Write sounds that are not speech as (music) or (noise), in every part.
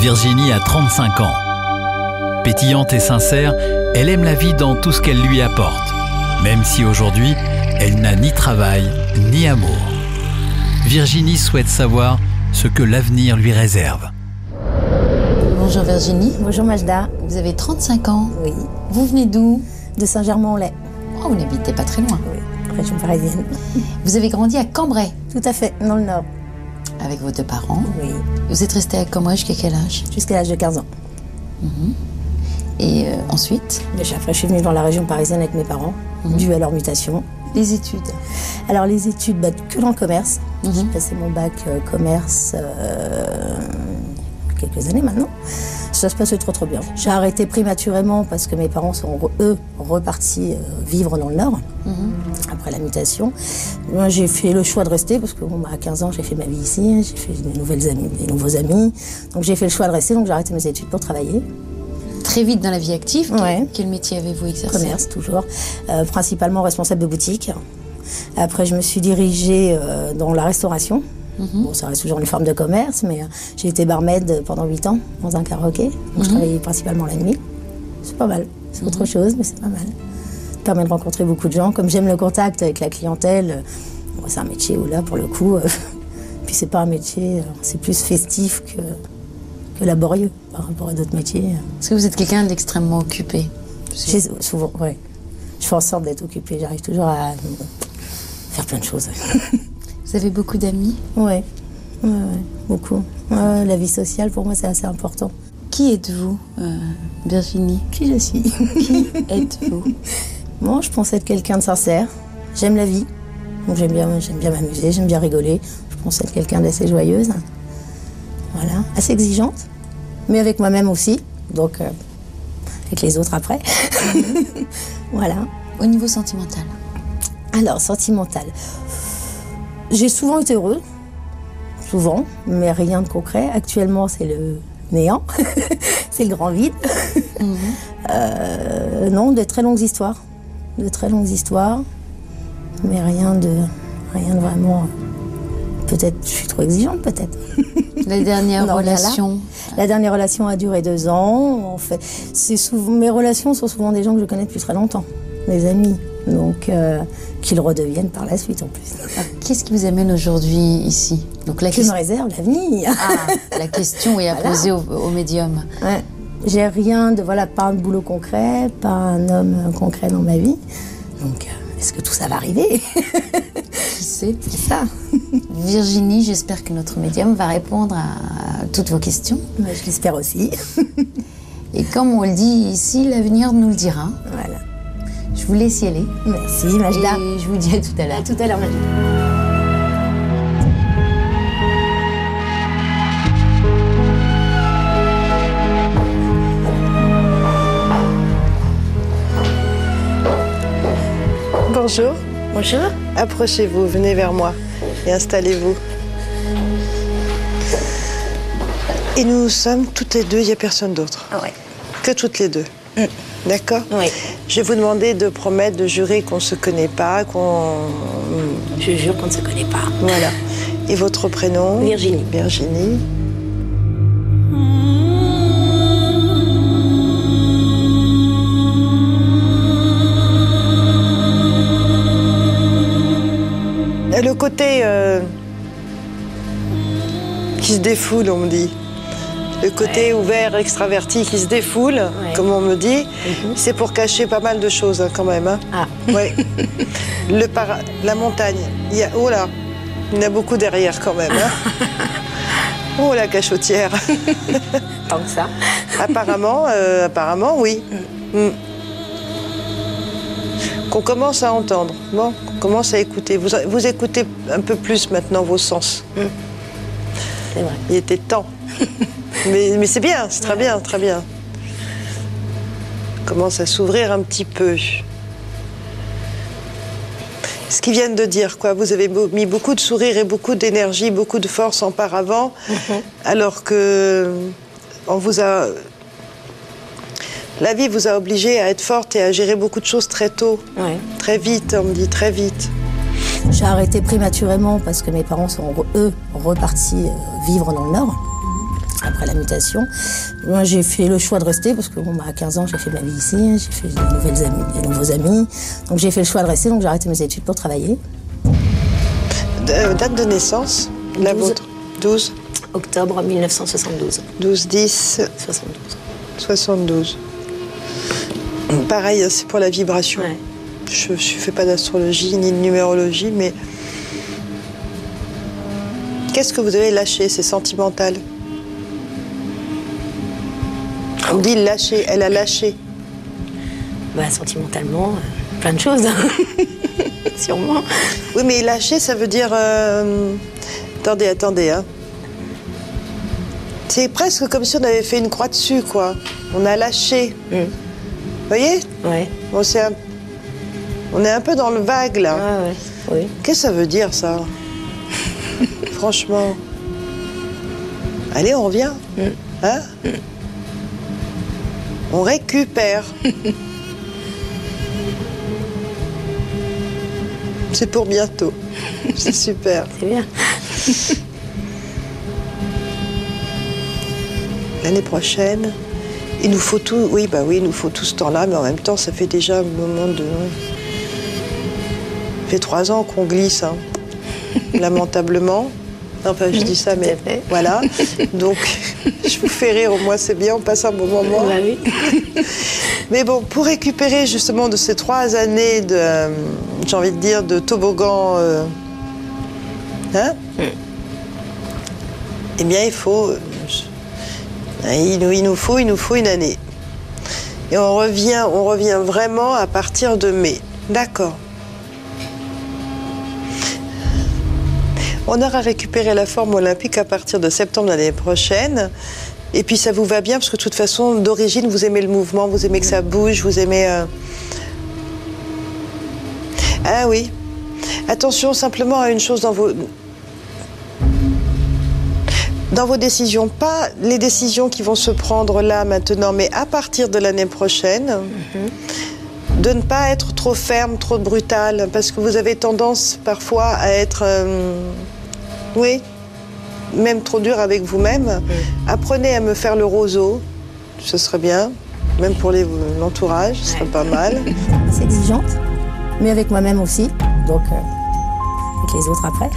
Virginie a 35 ans. Pétillante et sincère, elle aime la vie dans tout ce qu'elle lui apporte, même si aujourd'hui, elle n'a ni travail ni amour. Virginie souhaite savoir ce que l'avenir lui réserve. Bonjour Virginie. Bonjour Majda. Vous avez 35 ans. Oui. Vous venez d'où? De Saint-Germain-en-Laye. Oh, vous n'habitez pas très loin. Oui, région parisienne. (laughs) Vous avez grandi à Cambrai Tout à fait, dans le Nord. avec vos deux parents. Oui. Vous êtes resté à Cambrai jusqu'à quel âge? Jusqu'à l'âge de 15 ans. Et euh, ensuite Mais après, je suis venue dans la région parisienne avec mes parents, dû à leur mutation. Les études. Alors, les études, bah, que dans le commerce. Mhm. J'ai passé mon bac euh, commerce euh, quelques années maintenant. Ça se passait trop trop bien. J'ai arrêté prématurément parce que mes parents sont, eux, repartis vivre dans le Nord après la mutation. Moi, j'ai fait le choix de rester parce que bon, bah, à 15 ans, j'ai fait ma vie ici, j'ai fait des nouvelles amies, des nouveaux amis. Donc j'ai fait le choix de rester, donc j'ai arrêté mes études pour travailler. Très vite dans la vie active. Quel- Ouais. Quel métier avez-vous exercé commerce toujours, euh, principalement responsable de boutique. Après, je me suis dirigée euh, dans la restauration. Bon, ça reste toujours une forme de commerce, mais euh, j'ai été barmaid pendant 8 ans dans un karaoké. Donc, je travaillais principalement la nuit. C'est pas mal. C'est autre chose, mais c'est pas mal. Ça permet de rencontrer beaucoup de gens. Comme j'aime le contact avec la clientèle, bon, c'est un métier où là, pour le coup, (laughs) puis c'est pas un métier, c'est plus festif que, laborieux par rapport à d'autres métiers. Est-ce que vous êtes quelqu'un d'extrêmement occupé souvent, ouais. Je fais en sorte d'être occupée. J'arrive toujours à faire plein de choses. (laughs) Vous avez beaucoup d'amis? Ouais. ouais, ouais, beaucoup. Ouais, la vie sociale, pour moi, c'est assez important. Qui êtes-vous, euh, Virginie? Qui je suis? Qui (laughs) êtes-vous? Moi, je pense être quelqu'un de sincère. J'aime la vie. Donc j'aime bien, j'aime bien m'amuser, j'aime bien rigoler. Je pense être quelqu'un d'assez joyeuse. Voilà, assez exigeante, mais avec moi-même aussi. Donc euh, avec les autres après. (laughs) voilà. Au niveau sentimental Alors, sentimental. J'ai souvent été heureux, souvent, mais rien de concret. Actuellement, c'est le néant, (laughs) c'est le grand vide. Euh, non, de très longues histoires, de très longues histoires, mais rien de, rien de vraiment. Peut-être, je suis trop exigeante, peut-être. (laughs) (laughs) La dernière relation La dernière relation a duré deux ans. En fait, c'est souvent, mes relations sont souvent des gens que je connais depuis très longtemps, des amis, donc euh, qu'ils redeviennent par la suite en plus. Alors, Qu'est-ce qui vous amène aujourd'hui ici? Donc la, Que me réserve l'avenir Ah, la question est à (laughs) Voilà. poser au, au médium. Ouais. J'ai rien de voilà, pas un boulot concret, pas un homme concret dans ma vie. Donc, euh, est-ce que tout ça va arriver? (laughs) C'est ça. (laughs) Virginie, j'espère que notre médium va répondre à toutes vos questions. Bah, je l'espère aussi. (laughs) Et comme on le dit ici, l'avenir nous le dira. voilà. Je vous laisse y aller. Merci, Majda. Et je vous dis à tout à l'heure. À tout à l'heure, Majda. Bonjour, Bonjour. approchez-vous, venez vers moi et installez-vous. Et nous sommes toutes les deux, il n'y a personne d'autre. Ah ouais. Que toutes les deux. D'accord Oui. Je vais vous demander de promettre, de jurer qu'on ne se connaît pas, qu'on. Je jure qu'on ne se connaît pas. Voilà. Et votre prénom? Virginie. Virginie. Défoule, on me dit. Le côté ouvert, extraverti qui se défoule, comme on me dit, c'est pour cacher pas mal de choses hein, quand même. hein. Ah. (laughs) Ouais. Le para- la montagne. Il y a, oh là, il y en a beaucoup derrière quand même. hein. (laughs) Oh la cachotière. (laughs) Tant que ça. apparemment, euh, apparemment, oui. Mm. Qu'on commence à entendre. Bon, qu'on commence à écouter. Vous, vous écoutez un peu plus maintenant vos sens. C'est vrai. Il était temps. (laughs) mais mais c'est bien, c'est très bien, très bien. Commence à s'ouvrir un petit peu. ce qu'ils viennent de dire, quoi. Vous avez mis beaucoup de sourire et beaucoup d'énergie, beaucoup de force en paravent, mhm. alors que on vous a. La vie vous a obligé à être forte et à gérer beaucoup de choses très tôt. Très vite, on me dit très vite. J'ai arrêté prématurément parce que mes parents sont, eux, repartis euh, vivre dans le Nord après la mutation. Moi, j'ai fait le choix de rester parce que bon, bah, à 15 ans, j'ai fait ma vie ici, j'ai fait de nouvelles amies, des nouveaux amis. Donc j'ai fait le choix de rester, donc j'ai arrêté mes études pour travailler. Euh, date de naissance, la vôtre? 12 Octobre 1972. 12, 10 72. 72. Pareil, hein, c'est pour la vibration. Je ne fais pas d'astrologie ni de numérologie, mais qu'est-ce que vous avez lâché C'est sentimental. On dit lâcher, elle a lâché. Bah, sentimentalement, euh, plein de choses. (laughs) Sûrement. Oui, mais lâcher, ça veut dire. Euh, attendez, attendez. Hein. C'est presque comme si on avait fait une croix dessus, quoi. On a lâché. Mm. Vous voyez? Ouais. Bon, un... On est un peu dans le vague, là. Ah, ouais. Oui. Qu'est-ce que ça veut dire, ça (laughs) Franchement. Allez, on revient. Mm. Hein mm. On récupère. (laughs) C'est pour bientôt. C'est super. C'est bien. (laughs) L'année prochaine, il nous faut tout. Oui, bah oui, il nous faut tout ce temps-là, mais en même temps, ça fait déjà un moment de. Fait trois ans qu'on glisse, hein. (laughs) lamentablement. Enfin, je dis ça, mais voilà. Donc, (laughs) je vous fais rire, au moins c'est bien, on passe un bon moment. Bah oui. (laughs) mais bon, pour récupérer justement de ces trois années de, euh, j'ai envie de dire, de toboggan, euh, hein mm. Eh bien, il faut, euh, il nous, il nous faut, il nous faut une année. Et on revient, on revient vraiment à partir de mai. D'accord. On aura récupéré la forme olympique à partir de septembre l'année prochaine. Et puis ça vous va bien parce que de toute façon, d'origine, vous aimez le mouvement, vous aimez que ça bouge, vous aimez. Euh, ah oui. Attention simplement à une chose dans vos dans vos décisions, pas les décisions qui vont se prendre là maintenant, mais à partir de l'année prochaine, de ne pas être trop ferme, trop brutale, parce que vous avez tendance parfois à être euh, oui, même trop dur avec vous-même. Apprenez à me faire le roseau, ce serait bien. Même pour l'entourage, ce serait pas mal. (laughs) C'est exigeante, mais avec moi-même aussi. Donc, euh, avec les autres après.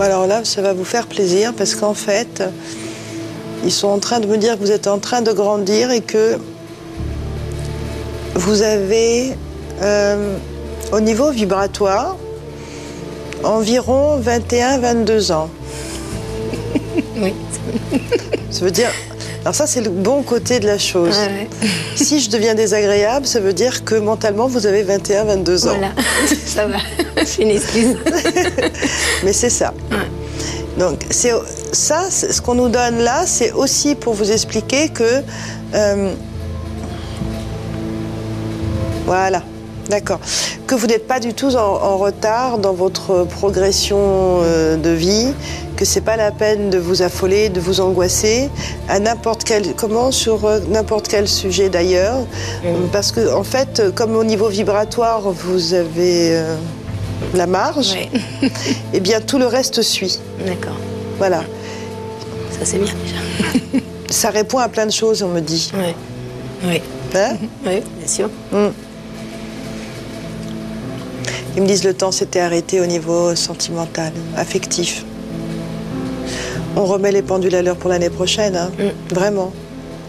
(laughs) alors là, ça va vous faire plaisir parce qu'en fait, ils sont en train de me dire que vous êtes en train de grandir et que vous avez, euh, au niveau vibratoire, environ 21-22 ans. (laughs) oui. Ça veut dire. Alors, ça, c'est le bon côté de la chose. (laughs) Si je deviens désagréable, ça veut dire que mentalement, vous avez 21-22 ans. Voilà, (laughs) ça va. C'est une excuse. Mais c'est ça. Donc, c'est ça, ce qu'on nous donne là, c'est aussi pour vous expliquer que. Euh, voilà. D'accord. Que vous n'êtes pas du tout en, retard dans votre progression euh, de vie, que c'est pas la peine de vous affoler, de vous angoisser à n'importe quel comment sur euh, n'importe quel sujet d'ailleurs, parce que en fait, comme au niveau vibratoire vous avez euh, la marge, et (laughs) eh bien tout le reste suit. D'accord. Voilà. Ça c'est bien déjà. Ça répond à plein de choses, on me dit. Oui. Oui. Hein? Oui, bien sûr. Hum. Ils me disent le temps s'était arrêté au niveau sentimental, affectif. On remet les pendules à l'heure pour l'année prochaine, hein. mm. vraiment.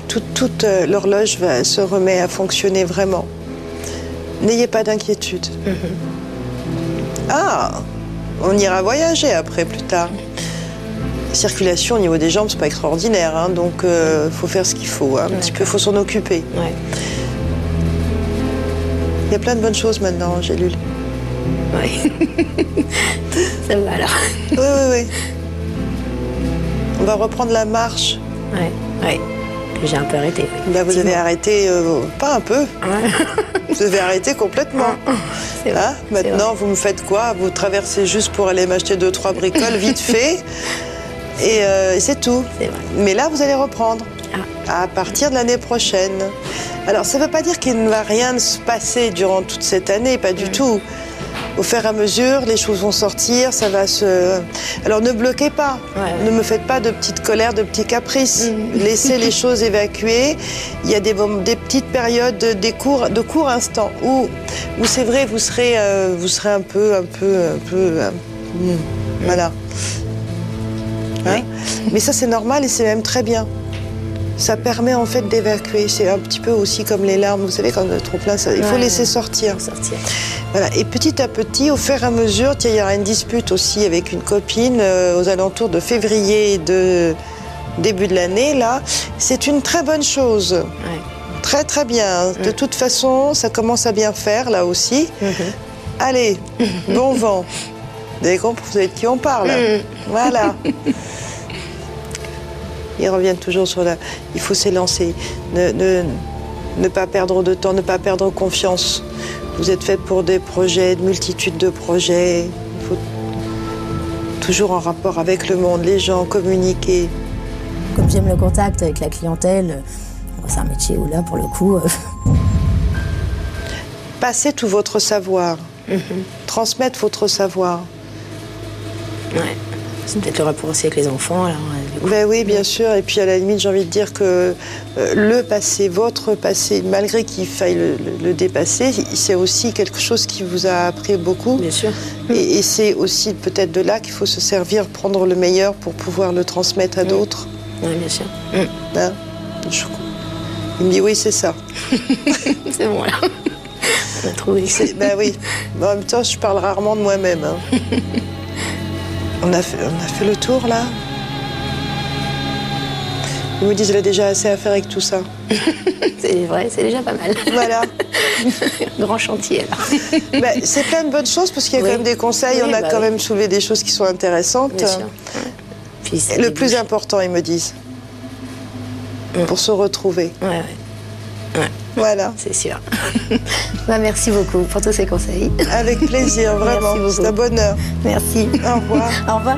Toute, euh, l'horloge se remet à fonctionner vraiment. N'ayez pas d'inquiétude. Mm-hmm. Ah, on ira voyager après, plus tard. circulation au niveau des jambes, c'est pas extraordinaire, hein, donc il euh, faut faire ce qu'il faut. Hein. Un petit peu, faut s'en occuper. Il y a plein de bonnes choses maintenant, lu. Oui. (laughs) Ça va alors. Oui, oui, oui. On va reprendre la marche. Oui, oui. j'ai un peu arrêté. Bah, vous avez arrêté, euh, pas un peu. vous avez arrêté complètement. (laughs) Hein? Maintenant, vous me faites quoi? Vous traversez juste pour aller m'acheter deux, trois bricoles, vite (laughs) fait. Et, euh, c'est tout. Mais là, vous allez reprendre. Ah. À partir de l'année prochaine. Alors, ça ne veut pas dire qu'il ne va rien se passer durant toute cette année, pas du mm. tout au fur et à mesure, les choses vont sortir, ça va se. Alors ne bloquez pas, ne me faites pas de petites colères, de petits caprices. Mm. (laughs) Laissez les choses évacuer. Il y a des, des petites périodes, des courts, de courts instants où, où c'est vrai, vous serez, euh, vous serez un peu, un peu, un peu. Euh, mm. voilà. Hein Mais ça, c'est normal et c'est même très bien ça permet en fait d'évacuer. C'est un petit peu aussi comme les larmes, vous savez, quand on est trop plein, il faut laisser sortir. sortir. Voilà. Et petit à petit, au fur et à mesure, il y aura une dispute aussi avec une copine euh, aux alentours de février de début de l'année. Là, c'est une très bonne chose. Très très bien. De toute façon, ça commence à bien faire là aussi. Mhm. Allez, bon vent. Vous avez compris, de qui on parle. Mhm. Voilà. Ils reviennent toujours sur la. Il faut s'élancer. Ne, ne, pas perdre de temps, ne pas perdre confiance. Vous êtes fait pour des projets, de multitudes de projets. Il faut toujours en rapport avec le monde, les gens, communiquer. Comme j'aime le contact avec la clientèle, c'est un métier où là, pour le coup. Euh, (laughs) Passez tout votre savoir. Mhm. Transmettre votre savoir. Ouais. C'est peut-être le rapport aussi avec les enfants. Alors, ben oui, bien sûr. Et puis à la limite, j'ai envie de dire que euh, le passé, votre passé, malgré qu'il faille le, dépasser, c'est aussi quelque chose qui vous a appris beaucoup. Bien sûr. Et, c'est aussi peut-être de là qu'il faut se servir, prendre le meilleur pour pouvoir le transmettre à mm. d'autres. Oui, bien sûr. Mm. Hein? Il me dit oui, c'est ça. (laughs) c'est bon là. On a trouvé. Ben oui. en même temps, je parle rarement de moi-même. Hein. (laughs) on, a fait, on a fait le tour là ils me disent qu'elle a déjà assez à faire avec tout ça. (laughs) c'est vrai, c'est déjà pas mal. Voilà. (laughs) Grand chantier, là. Ben, c'est plein de bonnes choses parce qu'il y a quand même des conseils. on a bah quand même soulevé des choses qui sont intéressantes. Bien sûr. le plus important, ils me disent. Mm. Pour se retrouver. Ouais, ouais. Voilà. C'est sûr. (laughs) bah, merci beaucoup pour tous ces conseils. Avec plaisir, (laughs) vraiment. C'est un bonheur. Merci. Au revoir. Au revoir.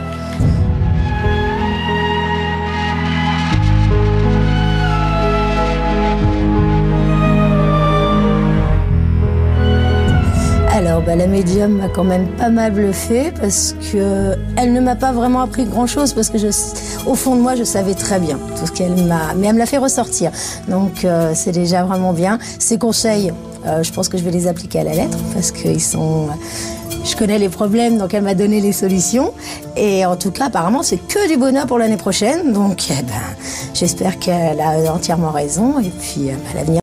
Bah, la médium m'a quand même pas mal bluffé parce que elle ne m'a pas vraiment appris grand chose parce que je, au fond de moi, je savais très bien tout ce qu'elle m'a, mais elle me l'a fait ressortir. Donc euh, c'est déjà vraiment bien. Ses conseils, euh, je pense que je vais les appliquer à la lettre parce qu'ils sont je connais les problèmes, donc elle m'a donné les solutions. Et en tout cas, apparemment, c'est que du bonheur pour l'année prochaine. Donc, eh ben, j'espère qu'elle a entièrement raison. Et puis, euh, à l'avenir.